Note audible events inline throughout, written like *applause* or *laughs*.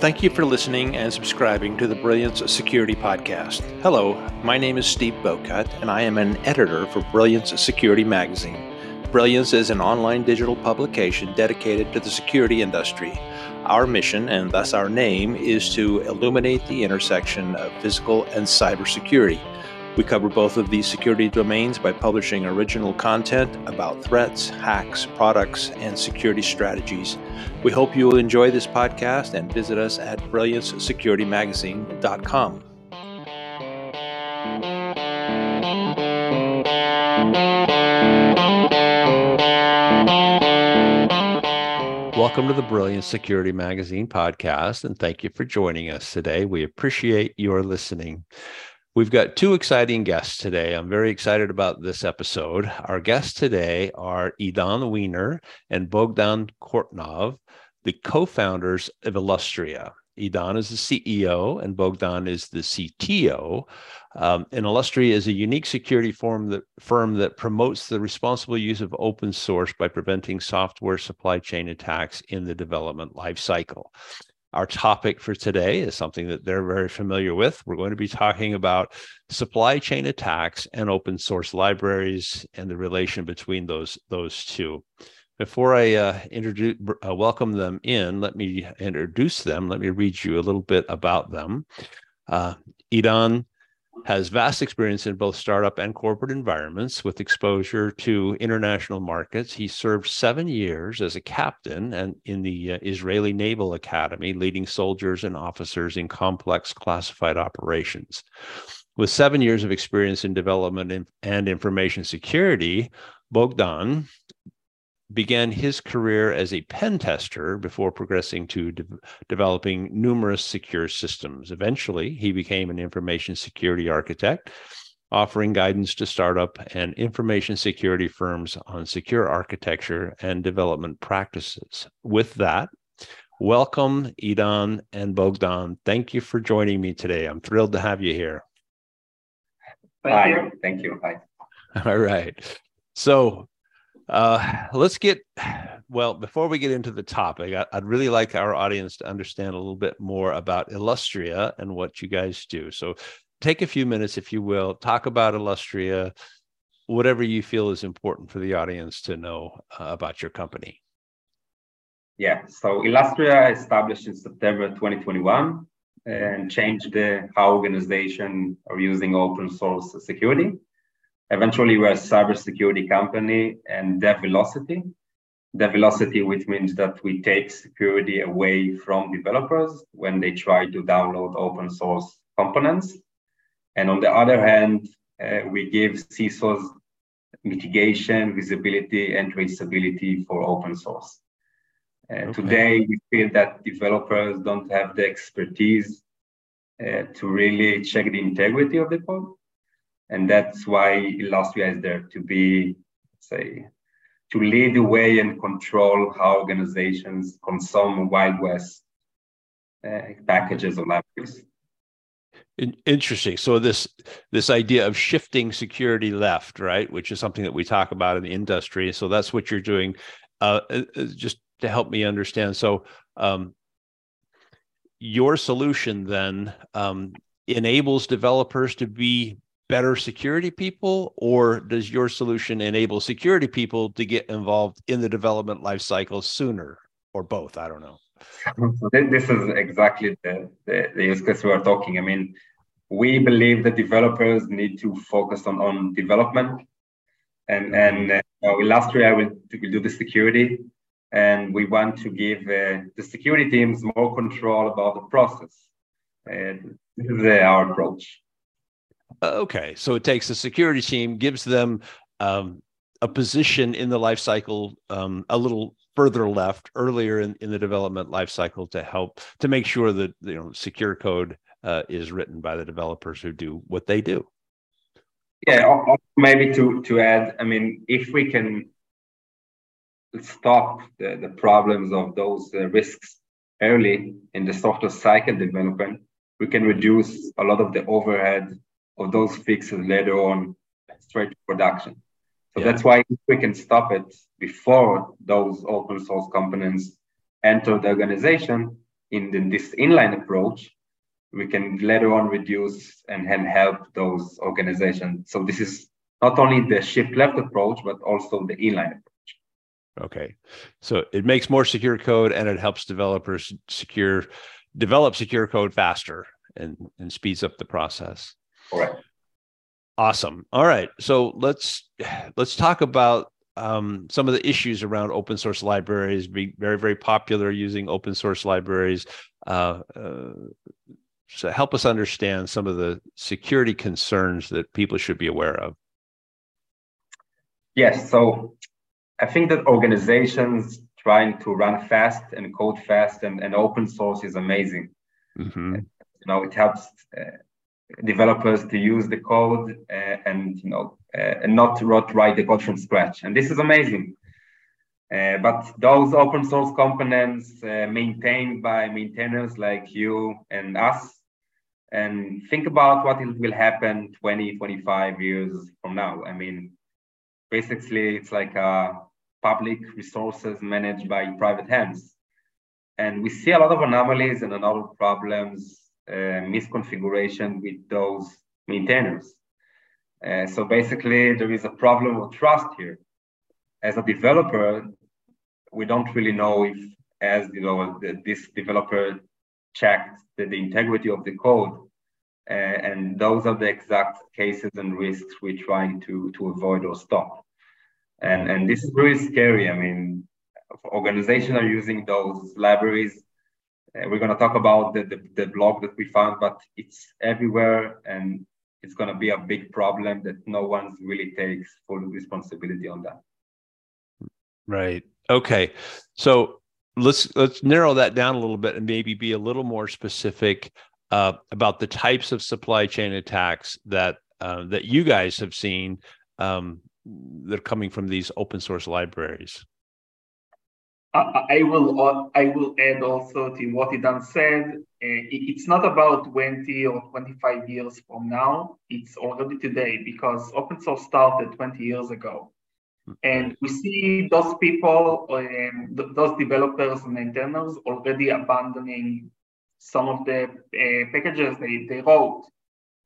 Thank you for listening and subscribing to the Brilliance Security Podcast. Hello, my name is Steve Bowcut, and I am an editor for Brilliance Security Magazine. Brilliance is an online digital publication dedicated to the security industry. Our mission, and thus our name, is to illuminate the intersection of physical and cybersecurity. We cover both of these security domains by publishing original content about threats, hacks, products, and security strategies. We hope you will enjoy this podcast and visit us at brilliancesecuritymagazine.com. Welcome to the Brilliant Security Magazine podcast, and thank you for joining us today. We appreciate your listening. We've got two exciting guests today. I'm very excited about this episode. Our guests today are Idan Wiener and Bogdan Kortnov, the co founders of Illustria. Idan is the CEO and Bogdan is the CTO. Um, and Illustria is a unique security firm that, firm that promotes the responsible use of open source by preventing software supply chain attacks in the development lifecycle. Our topic for today is something that they're very familiar with. We're going to be talking about supply chain attacks and open source libraries and the relation between those, those two. Before I uh, introduce, uh, welcome them in, let me introduce them. Let me read you a little bit about them. Uh, Idan has vast experience in both startup and corporate environments with exposure to international markets. He served seven years as a captain and in the uh, Israeli Naval Academy, leading soldiers and officers in complex classified operations. With seven years of experience in development and information security, Bogdan began his career as a pen tester before progressing to de- developing numerous secure systems. Eventually, he became an information security architect, offering guidance to startup and information security firms on secure architecture and development practices. With that, welcome, Idan and Bogdan. Thank you for joining me today. I'm thrilled to have you here. Thank Hi, thank you. Hi. *laughs* All right. So, uh, let's get well before we get into the topic. I, would really like our audience to understand a little bit more about Illustria and what you guys do. So, take a few minutes, if you will, talk about Illustria, whatever you feel is important for the audience to know uh, about your company. Yeah, so Illustria established in September 2021 and changed the, how organizations are using open source security. Eventually, we're a cybersecurity company and dev velocity. Dev velocity, which means that we take security away from developers when they try to download open source components. And on the other hand, uh, we give CISOs mitigation, visibility, and traceability for open source. Uh, okay. Today, we feel that developers don't have the expertise uh, to really check the integrity of the code. And that's why Illustria is there to be, say, to lead the way and control how organizations consume Wild West uh, packages of libraries. Interesting. So this this idea of shifting security left, right, which is something that we talk about in the industry. So that's what you're doing. Uh, uh just to help me understand. So um, your solution then um, enables developers to be better security people or does your solution enable security people to get involved in the development life cycle sooner or both? I don't know. This is exactly the, the, the use case we are talking. I mean we believe that developers need to focus on, on development. And and uh, last year we will do the security and we want to give uh, the security teams more control about the process. And this is uh, our approach. uh, okay, so it takes a security team, gives them um, a position in the life cycle um, a little further left, earlier in, in the development life cycle, to help to make sure that you know secure code uh, is written by the developers who do what they do. Yeah, maybe to to add, I mean, if we can stop the, the problems of those uh, risks early in the software cycle development, we can reduce a lot of the overhead of those fixes later on straight to production. So yeah. that's why if we can stop it before those open source components enter the organization, in the, this inline approach, we can later on reduce and, and help those organizations. So this is not only the shift left approach, but also the inline approach. Okay. So it makes more secure code and it helps developers secure develop secure code faster and, and speeds up the process. Correct. Awesome. All right. So let's let's talk about um, some of the issues around open source libraries. Be very very popular using open source libraries. Uh, uh, so help us understand some of the security concerns that people should be aware of. Yes. So I think that organizations trying to run fast and code fast and, and open source is amazing. Mm-hmm. You know, it helps uh, developers to use the code uh, and you know uh, and not write the code from scratch, and this is amazing. Uh, but those open source components uh, maintained by maintainers like you and us, and think about what will happen 20, 25 years from now. I mean, basically, it's like a public resources managed by private hands. And we see a lot of anomalies and a lot of problems, uh, misconfiguration with those maintainers. Uh, so basically, there is a problem of trust here. As a developer, we don't really know if, as you know, this developer checked the, the integrity of the code, uh, and those are the exact cases and risks we're trying to to avoid or stop and and this is really scary. I mean, organizations are using those libraries. Uh, we're going to talk about the, the, the blog that we found, but it's everywhere, and it's going to be a big problem that no one really takes full responsibility on that. Right. Okay. So let's let's narrow that down a little bit and maybe be a little more specific uh, about the types of supply chain attacks that uh, that you guys have seen um, that are coming from these open source libraries? I will I will add also to what Idan said. Uh, it's not about 20 or 25 years from now. It's already today because open source started 20 years ago, and we see those people, um, those developers and maintainers already abandoning some of the uh, packages they, they wrote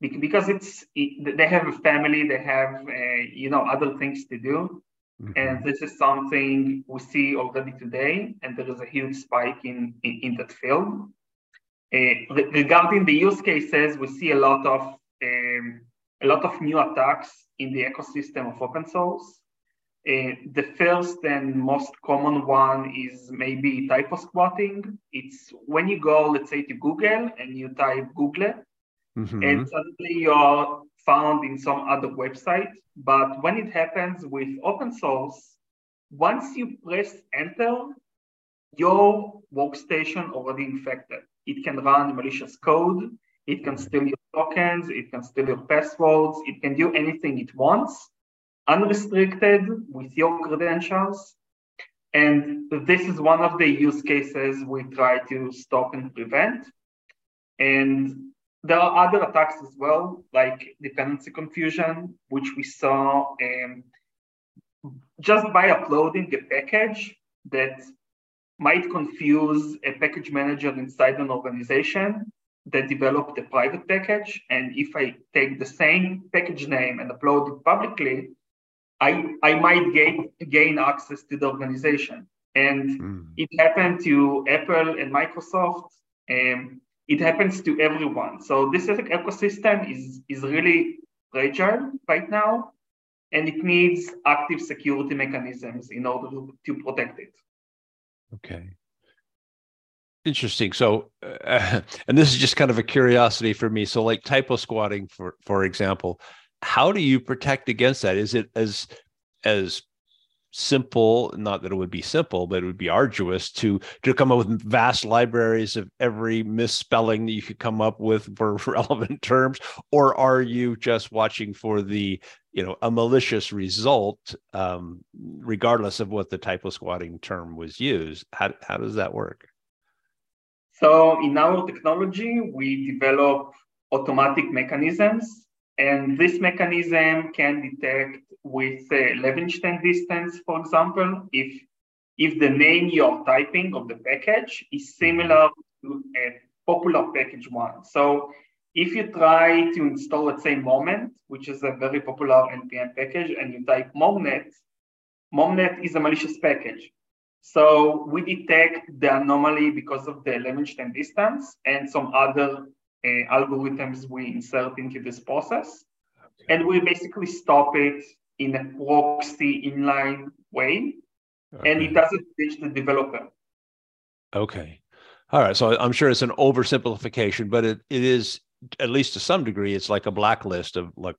because it's they have a family, they have uh, you know other things to do, mm-hmm. and this is something we see already today, and there is a huge spike in in, in that field. Uh, regarding the use cases, we see a lot of um, a lot of new attacks in the ecosystem of open source. Uh, the first and most common one is maybe typo squatting. It's when you go, let's say, to Google and you type Google, mm-hmm. and suddenly you're found in some other website. But when it happens with open source, once you press enter, your workstation already infected. It can run malicious code, it can steal your tokens, it can steal your passwords, it can do anything it wants, unrestricted with your credentials. And this is one of the use cases we try to stop and prevent. And there are other attacks as well, like dependency confusion, which we saw um, just by uploading a package that might confuse a package manager inside an organization that developed a private package. And if I take the same package name and upload it publicly, I, I might gain, gain access to the organization. And mm. it happened to Apple and Microsoft. Um, it happens to everyone. So this ecosystem is, is really fragile right now, and it needs active security mechanisms in order to, to protect it. Okay. Interesting. So, uh, *laughs* and this is just kind of a curiosity for me. So, like typo squatting, for for example, how do you protect against that? Is it as as simple not that it would be simple but it would be arduous to to come up with vast libraries of every misspelling that you could come up with for *laughs* relevant terms or are you just watching for the you know a malicious result um, regardless of what the typo squatting term was used? How, how does that work? So in our technology we develop automatic mechanisms and this mechanism can detect with uh, Levenshtein distance, for example, if if the name you're typing of the package is similar to a popular package one. So if you try to install, let's say, Moment, which is a very popular NPM package, and you type Momnet, Momnet is a malicious package. So we detect the anomaly because of the Levenshtein distance and some other Uh, algorithms we insert into this process. And we basically stop it in a proxy inline way. Okay. And it doesn't reach the developer. Okay. All right. So I'm sure it's an oversimplification, but it, it is at least to some degree, it's like a blacklist of like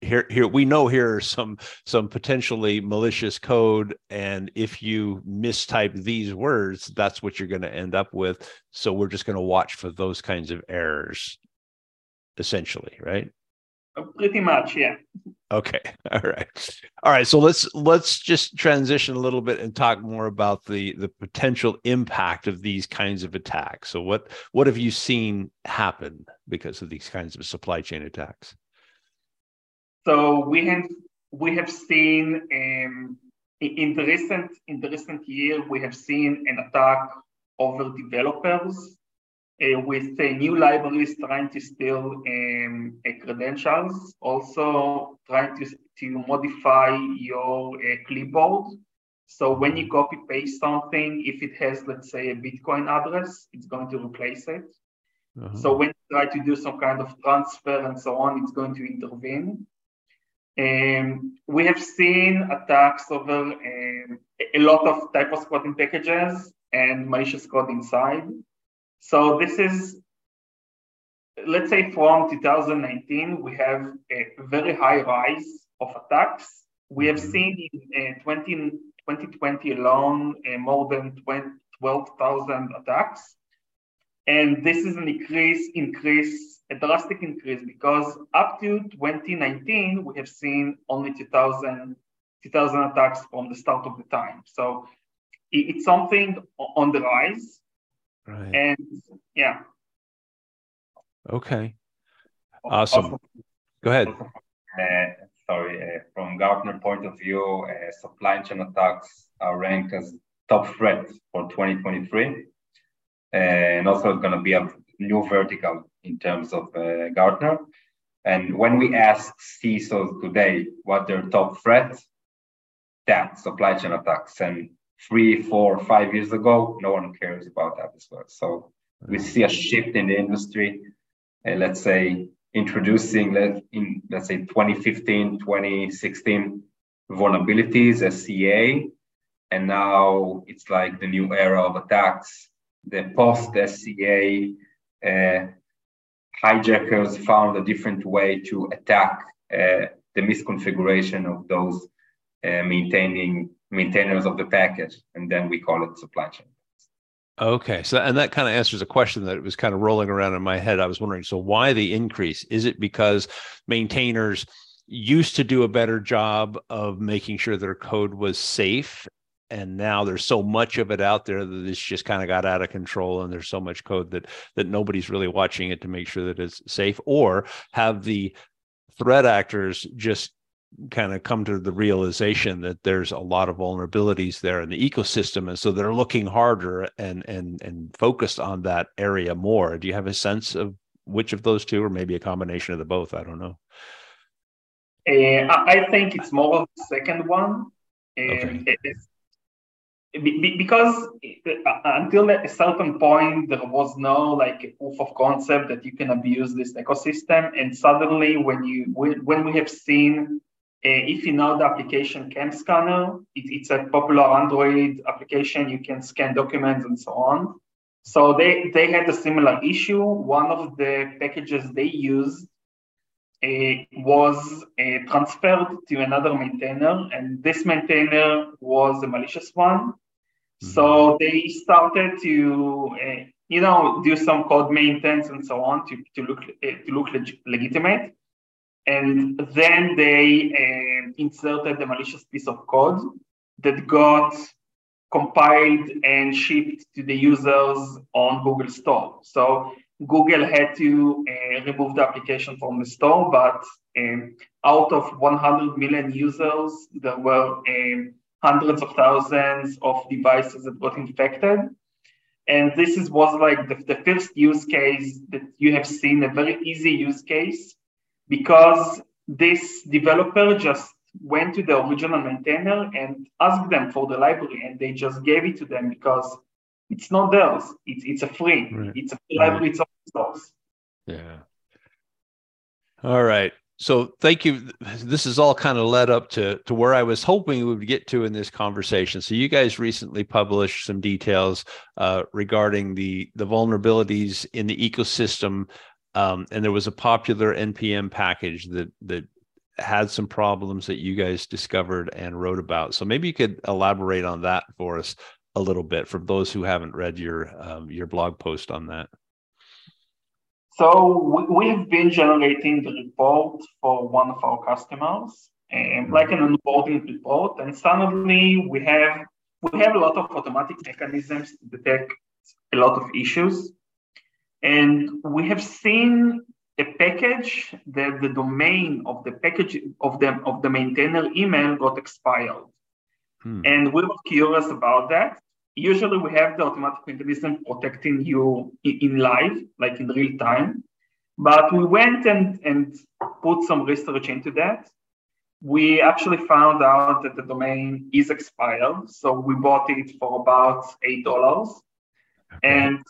here here we know here are some some potentially malicious code and if you mistype these words that's what you're going to end up with. So we're just going to watch for those kinds of errors essentially right? Uh, pretty much yeah. Okay *laughs* all right. All right so let's let's just transition a little bit and talk more about the the potential impact of these kinds of attacks. So what what have you seen happen because of these kinds of supply chain attacks so we have we have seen um, in the recent in the recent year we have seen an attack over developers uh, with uh, new libraries trying to steal um, uh, credentials, also trying to, to modify your uh, clipboard. So when you copy paste something, if it has, let's say, a Bitcoin address, it's going to replace it. Uh-huh. So when you try to do some kind of transfer and so on, it's going to intervene. Um, we have seen attacks over um, a lot of type of squatting packages and malicious code inside. So this is, let's say from 2019, we have a very high rise of attacks. We have mm-hmm. seen in uh, 20, 2020 alone uh, more than 12,000 attacks. And this is an increase, increase a drastic increase because up to 2019, we have seen only 2,000, 2000 attacks from the start of the time. So it's something on the rise. Right. And yeah. Okay. Awesome. Also, Go ahead. Uh, sorry, uh, from Gartner point of view, uh, supply chain attacks are ranked as top threat for 2023. And also it's going to be a new vertical in terms of uh, Gartner. And when we ask CISOs today what their top threat, that supply chain attacks. And three, four, five years ago, no one cares about that as well. So we see a shift in the industry. Uh, let's say introducing in let's say 2015, 2016 vulnerabilities SCA, and now it's like the new era of attacks. The post SCA uh, hijackers found a different way to attack uh, the misconfiguration of those uh, maintaining maintainers of the package, and then we call it supply chain. Okay, so and that kind of answers a question that was kind of rolling around in my head. I was wondering, so why the increase? Is it because maintainers used to do a better job of making sure their code was safe and now there's so much of it out there that it's just kind of got out of control and there's so much code that that nobody's really watching it to make sure that it's safe or have the threat actors just kind of come to the realization that there's a lot of vulnerabilities there in the ecosystem and so they're looking harder and and and focused on that area more. Do you have a sense of which of those two or maybe a combination of the both? I don't know. Uh, i think it's more of the second one okay. Because uh, until a certain point there was no like proof of concept that you can abuse this ecosystem. And suddenly when you when we have seen uh, if you know the application CamScanner it, it's a popular android application. You can scan documents and so on. So they they had a similar issue. One of the packages they used uh, was uh, transferred to another maintainer, and this maintainer was a malicious one. Mm-hmm. So they started to, uh, you know, do some code maintenance and so on to, to look to look leg- legitimate. And then they inserted the malicious piece of code that got compiled and shipped to the users on Google Store. So Google had to uh, remove the application from the store, but um, out of 100 million users, there were hundreds of thousands of devices that got infected. And this is was like the, the first use case that you have seen, a very easy use case, because this developer just went to the original maintainer and asked them for the library, and they just gave it to them because it's not theirs. It's it's a free. Right. It's a free right. library. It's open source. Yeah. All right. So thank you. This is all kind of led up to to where I was hoping we would get to in this conversation. So you guys recently published some details uh, regarding the the vulnerabilities in the ecosystem, um, and there was a popular npm package that that had some problems that you guys discovered and wrote about. So maybe you could elaborate on that for us a little bit for those who haven't read your um, your blog post on that. So we have been generating the report for one of our customers, um, like an onboarding report, and suddenly we have we have a lot of automatic mechanisms to detect a lot of issues, and we have seen a package that the domain of the package of the of the maintainer email got expired. Hmm. And we were curious about that. Usually we have the automatic mechanism protecting you in live, like in real time. But we went and, and put some research into that. We actually found out that the domain is expired. So we bought it for about $8. Okay. And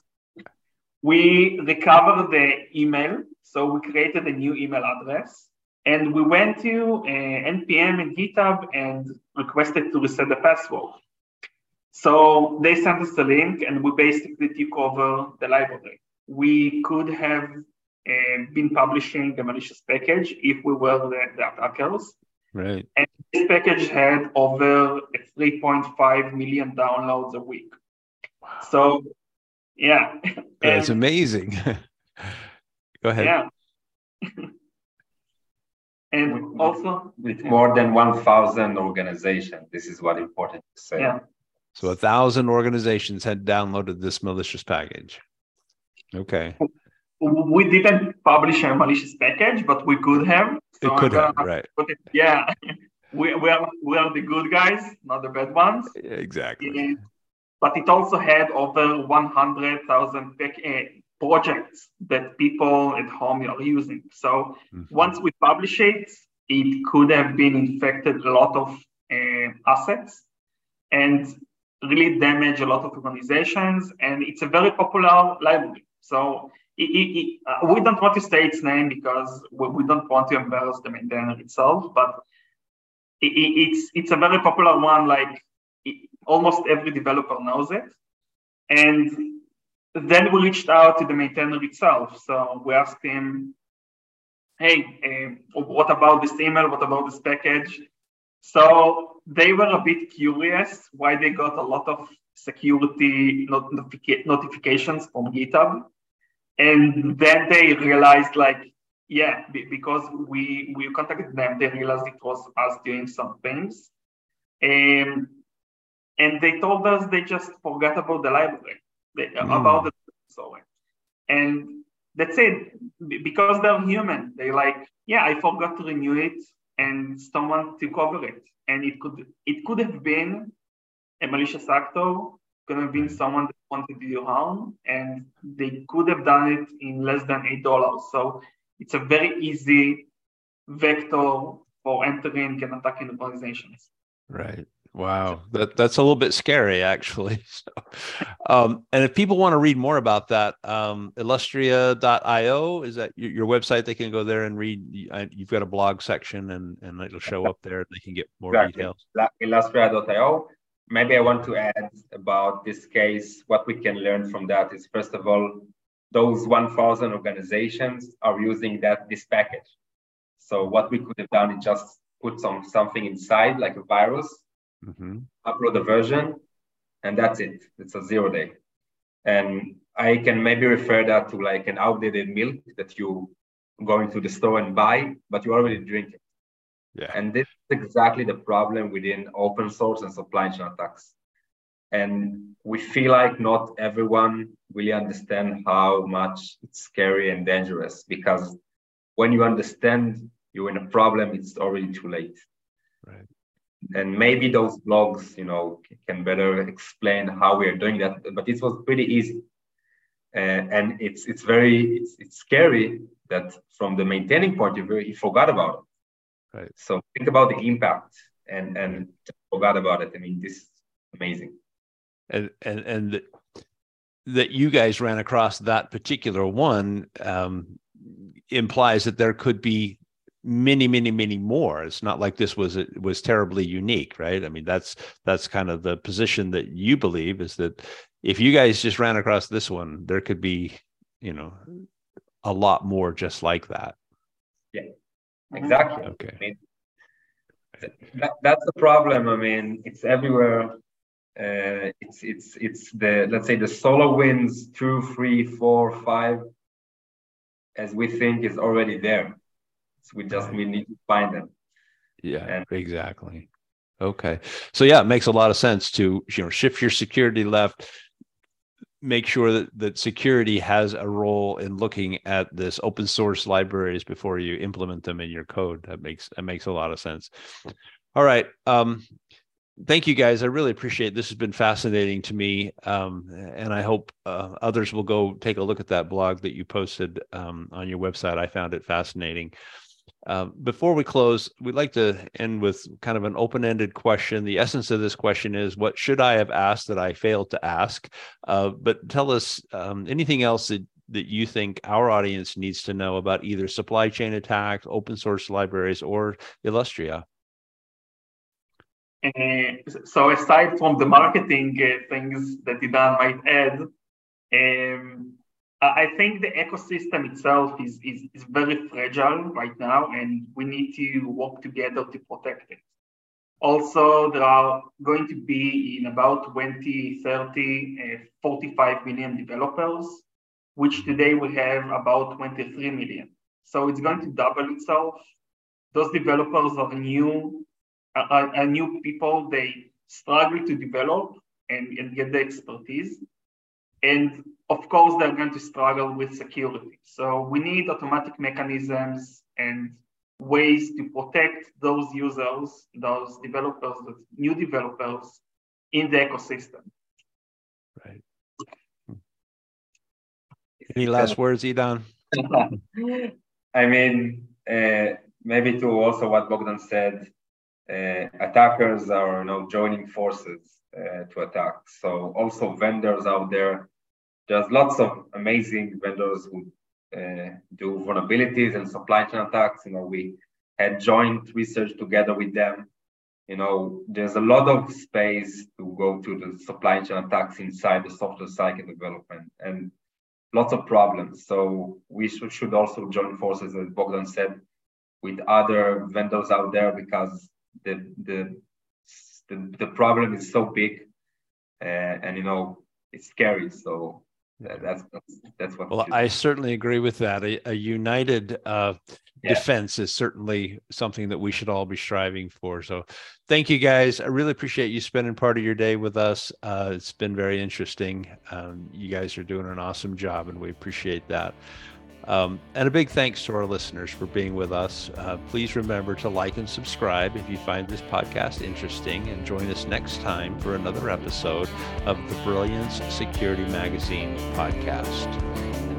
we recovered the email. So we created a new email address and we went to uh, npm and github and requested to reset the password. So they sent us the link, and we basically took over the library. We could have uh, been publishing a malicious package if we were the, the attackers. Right. And this package had over 3.5 million downloads a week. Wow. So, yeah. *laughs* That's and, amazing. *laughs* Go ahead. Yeah. *laughs* and with, also with more than 1,000 organizations. This is what important to say. Yeah. So a thousand organizations had downloaded this malicious package. Okay. We didn't publish a malicious package, but we could have. So it could have, right? It, yeah, *laughs* we, we are we are the good guys, not the bad ones. Exactly. But it also had over 100,000 uh, projects that people at home are using. So mm-hmm. once we publish it, it could have been infected a lot of uh, assets. And really damage a lot of organizations, and it's a very popular library. So it, it, uh, we don't want to say its name because we, we don't want to embarrass the maintainer itself, but it, it's it's a very popular one. Like almost every developer knows it, and then we reached out to the maintainer itself. So we asked him, "Hey, uh, what about this email? What about this package?" So they were a bit curious why they got a lot of security notific- notifications from GitHub. And then they realized, like, yeah, b- because we we contacted them, they realized it was us doing some things. Um, and they told us they just forgot about the library, they, mm. about the sorry. And that's it. Because they're human, they like, yeah, I forgot to renew it and someone to cover it. And it could it could have been a malicious actor, could have been someone that wanted to do harm, and they could have done it in less than eight dollars. So it's a very easy vector for entering and attacking organizations. Right. Wow, that that's a little bit scary, actually. *laughs* So, um, and if people want to read more about that, um, Illustria.io is that your, your, website? They can go there and read. You've got a blog section, and and it'll show up there. They can get more exactly. details. Illustria.io. Maybe I want to add about this case. What we can learn from that is first of all, those 1,000 organizations are using that this package. So what we could have done is just put some something inside, like a virus, mm-hmm. upload a version, and that's it. It's a zero day. And I can maybe refer that to like an outdated milk that you go into the store and buy, but you already drink it. Yeah. And this is exactly the problem within open source and supply chain attacks. And we feel like not everyone really understand how much it's scary and dangerous because when you understand you're in a problem, it's already too late. Right. And maybe those blogs, you know, can better explain how we are doing that. But it was pretty easy, uh, and it's it's very it's, it's scary that from the maintaining point of view, he forgot about it. Right. So think about the impact, and and forgot about it. I mean, this is amazing. And and and that you guys ran across that particular one um, implies that there could be many many many more. It's not like this was it was terribly unique right? I mean that's that's kind of the position that you believe is that if you guys just ran across this one there could be you know a lot more just like that. Yeah exactly. Okay. I mean, that, that's the problem. I mean it's everywhere. Uh, it's it's it's the let's say the SolarWinds two three four five as we think is already there so we just we need to find them. Yeah, and, exactly. Okay. So yeah, it makes a lot of sense to you know shift your security left, make sure that that security has a role in looking at this open source libraries before you implement them in your code. That makes that makes a lot of sense. All right. Um, thank you guys. I really appreciate it. this has been fascinating to me, um, and I hope uh, others will go take a look at that blog that you posted um, on your website. I found it fascinating. Um, before we close, we'd like to end with kind of an open ended question. The essence of this question is what should I have asked that I failed to ask? Uh, but tell us um, anything else that, that you think our audience needs to know about either supply chain attacks, open source libraries, or Illustria. Uh, so aside from the marketing uh, things that Idan might add, um, I think the ecosystem itself is, is, is very fragile right now, and we need to work together to protect it. Also, there are going to be in about 2030 uh, 45 million developers, which today we have about 23 million. So it's going to double itself. Those developers are new, are, are new people. They struggle to develop and, and get the expertise. And of course, they're going to struggle with security. So we need automatic mechanisms and ways to protect those users, those developers, those new developers in the ecosystem. Right. Any last words, Idan? *laughs* I mean, uh, maybe to also what Bogdan said, uh, attackers are you know joining forces uh, to attack. So also vendors out there there's lots of amazing vendors who uh, do vulnerabilities and supply chain attacks. You know, we had joint research together with them. You know, there's a lot of space to go to the supply chain attacks inside the software cycle development and lots of problems. So we should, also join forces, as Bogdan said, with other vendors out there because the the the, the problem is so big uh, and you know it's scary. So that's that's what. Well, I certainly agree with that. A, a united uh, yeah. defense is certainly something that we should all be striving for. So, thank you guys. I really appreciate you spending part of your day with us. Uh, it's been very interesting. Um, you guys are doing an awesome job, and we appreciate that. Um, and a big thanks to our listeners for being with us. Uh, please remember to like and subscribe if you find this podcast interesting, and join us next time for another episode of the Brilliance Security Magazine podcast.